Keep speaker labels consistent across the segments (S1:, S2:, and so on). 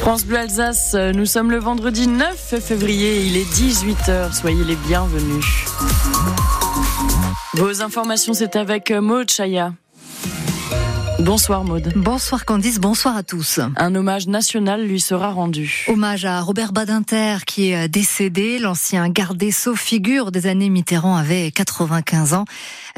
S1: France Bleu Alsace, nous sommes le vendredi 9 février, il est 18h, soyez les bienvenus. Vos informations, c'est avec Maud Chaya. Bonsoir Maude.
S2: Bonsoir Candice, bonsoir à tous.
S1: Un hommage national lui sera rendu.
S2: Hommage à Robert Badinter qui est décédé. L'ancien garde des Sceaux, figure des années Mitterrand, avait 95 ans.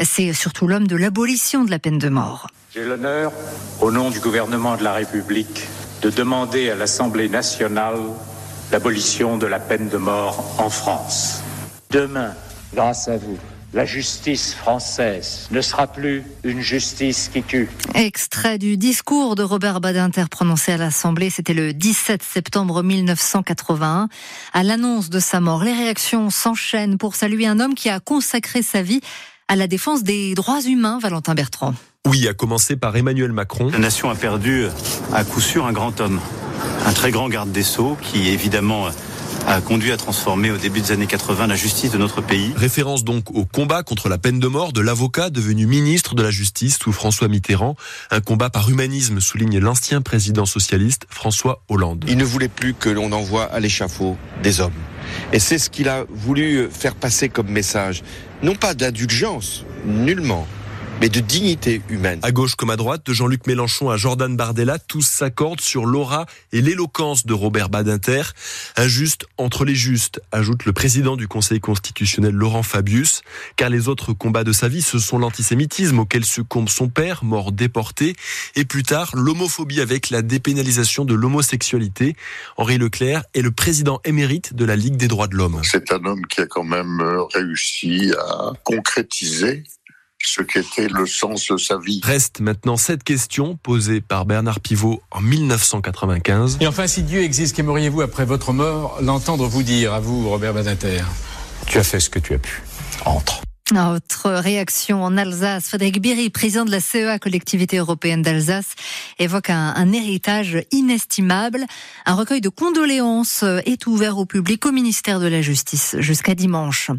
S2: C'est surtout l'homme de l'abolition de la peine de mort.
S3: J'ai l'honneur, au nom du gouvernement de la République, de demander à l'Assemblée nationale l'abolition de la peine de mort en France. Demain, grâce à vous, la justice française ne sera plus une justice qui tue.
S2: Extrait du discours de Robert Badinter prononcé à l'Assemblée, c'était le 17 septembre 1981. À l'annonce de sa mort, les réactions s'enchaînent pour saluer un homme qui a consacré sa vie à la défense des droits humains, Valentin Bertrand.
S4: Oui, à commencer par Emmanuel Macron.
S5: La nation a perdu à coup sûr un grand homme, un très grand garde des Sceaux qui évidemment a conduit à transformer au début des années 80 la justice de notre pays.
S4: Référence donc au combat contre la peine de mort de l'avocat devenu ministre de la Justice sous François Mitterrand. Un combat par humanisme, souligne l'ancien président socialiste François Hollande.
S6: Il ne voulait plus que l'on envoie à l'échafaud des hommes. Et c'est ce qu'il a voulu faire passer comme message. Non pas d'indulgence, nullement, mais de dignité humaine.
S4: À gauche comme à droite, de Jean-Luc Mélenchon à Jordan Bardella, tous s'accordent sur l'aura et l'éloquence de Robert Badinter. Injuste entre les justes, ajoute le président du Conseil constitutionnel Laurent Fabius, car les autres combats de sa vie, ce sont l'antisémitisme auquel succombe son père, mort déporté, et plus tard l'homophobie avec la dépénalisation de l'homosexualité. Henri Leclerc est le président émérite de la Ligue des droits de l'homme.
S7: C'est un homme qui a quand même réussi à concrétiser ce qu'était le sens de sa vie.
S4: Reste maintenant cette question posée par Bernard Pivot en 1995.
S8: Et enfin, si Dieu existe, qu'aimeriez-vous après votre mort l'entendre vous dire, à vous, Robert Badinter? Tu as fait ce que tu as pu. Entre.
S2: Autre réaction en Alsace. Frédéric Biry, président de la CEA, collectivité européenne d'Alsace, évoque un, un, héritage inestimable. Un recueil de condoléances est ouvert au public au ministère de la Justice jusqu'à dimanche.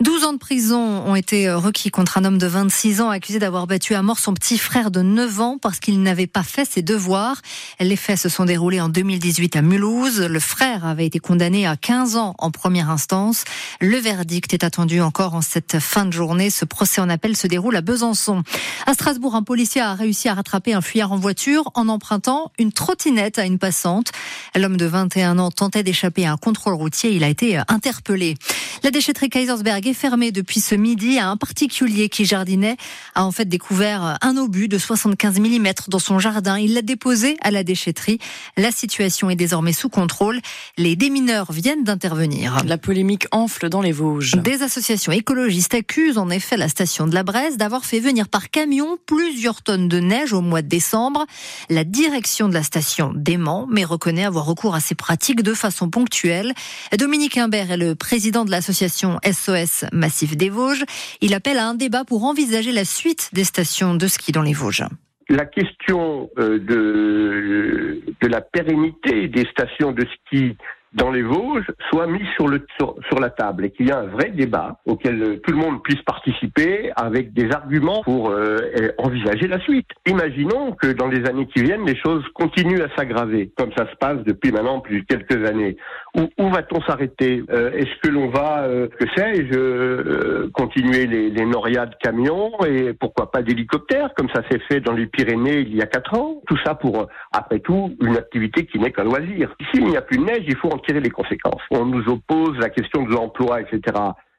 S2: 12 ans de prison ont été requis contre un homme de 26 ans accusé d'avoir battu à mort son petit frère de 9 ans parce qu'il n'avait pas fait ses devoirs. Les faits se sont déroulés en 2018 à Mulhouse. Le frère avait été condamné à 15 ans en première instance. Le verdict est attendu encore en cette fin journée. Ce procès en appel se déroule à Besançon. À Strasbourg, un policier a réussi à rattraper un fuyard en voiture en empruntant une trottinette à une passante. L'homme de 21 ans tentait d'échapper à un contrôle routier. Il a été interpellé. La déchetterie Kaisersberg est fermée depuis ce midi à un particulier qui jardinait a en fait découvert un obus de 75 mm dans son jardin. Il l'a déposé à la déchetterie. La situation est désormais sous contrôle. Les démineurs viennent d'intervenir.
S1: La polémique enfle dans les Vosges.
S2: Des associations écologistes accusent en effet la station de la Bresse d'avoir fait venir par camion plusieurs tonnes de neige au mois de décembre. La direction de la station dément, mais reconnaît avoir recours à ces pratiques de façon ponctuelle. Dominique Imbert est le président de l'association SOS Massif des Vosges. Il appelle à un débat pour envisager la suite des stations de ski dans les Vosges
S9: la question de, de la pérennité des stations de ski dans les Vosges soit mis sur, le, sur, sur la table et qu'il y ait un vrai débat auquel tout le monde puisse participer avec des arguments pour euh, envisager la suite. Imaginons que dans les années qui viennent, les choses continuent à s'aggraver, comme ça se passe depuis maintenant plus de quelques années. Où, où va-t-on s'arrêter? Euh, Est-ce que l'on va, euh, que sais-je, euh, continuer les, les norias de camions et pourquoi pas d'hélicoptères, comme ça s'est fait dans les Pyrénées il y a quatre ans? Tout ça pour, après tout, une activité qui n'est qu'un loisir. S'il n'y a plus de neige, il faut en tirer les conséquences. On nous oppose la question de l'emploi, etc.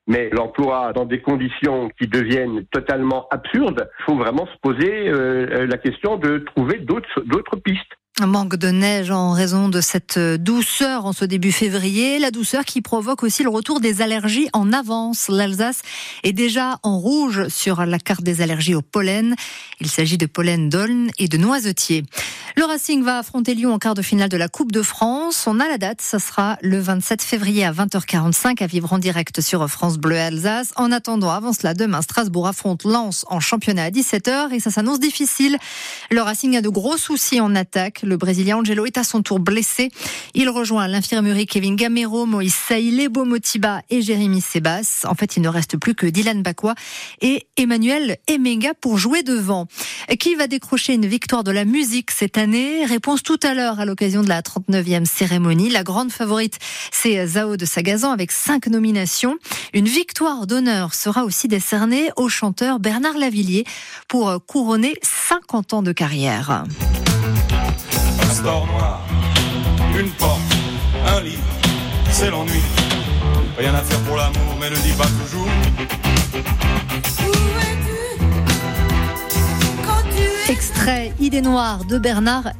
S9: Mais l'emploi dans des conditions qui deviennent totalement absurdes, il faut vraiment se poser euh, la question de trouver d'autres pistes.
S2: Un manque de neige en raison de cette douceur en ce début février, la douceur qui provoque aussi le retour des allergies en avance. L'Alsace est déjà en rouge sur la carte des allergies au pollen. Il s'agit de pollen d'aulne et de noisetier. Le Racing va affronter Lyon en quart de finale de la Coupe de France. On a la date, ça sera le 27 février à 20h45 à vivre en direct sur France Bleu Alsace. En attendant, avant cela, demain, Strasbourg affronte Lens en championnat à 17h et ça s'annonce difficile. Le Racing a de gros soucis en attaque. Le Brésilien Angelo est à son tour blessé. Il rejoint l'infirmerie Kevin Gamero, Moïse Saï, Lebo Motiba et Jérémy Sebas. En fait, il ne reste plus que Dylan Bakwa et Emmanuel Emenga pour jouer devant. Qui va décrocher une victoire de la musique cette Réponse tout à l'heure à l'occasion de la 39e cérémonie. La grande favorite, c'est Zao de Sagazan avec cinq nominations. Une victoire d'honneur sera aussi décernée au chanteur Bernard Lavillier pour couronner 50 ans de carrière.
S10: Un store noir, une porte, un c'est l'ennui. Rien à faire pour l'amour, mais ne dis pas toujours.
S2: Extrait Idée Noire de Bernard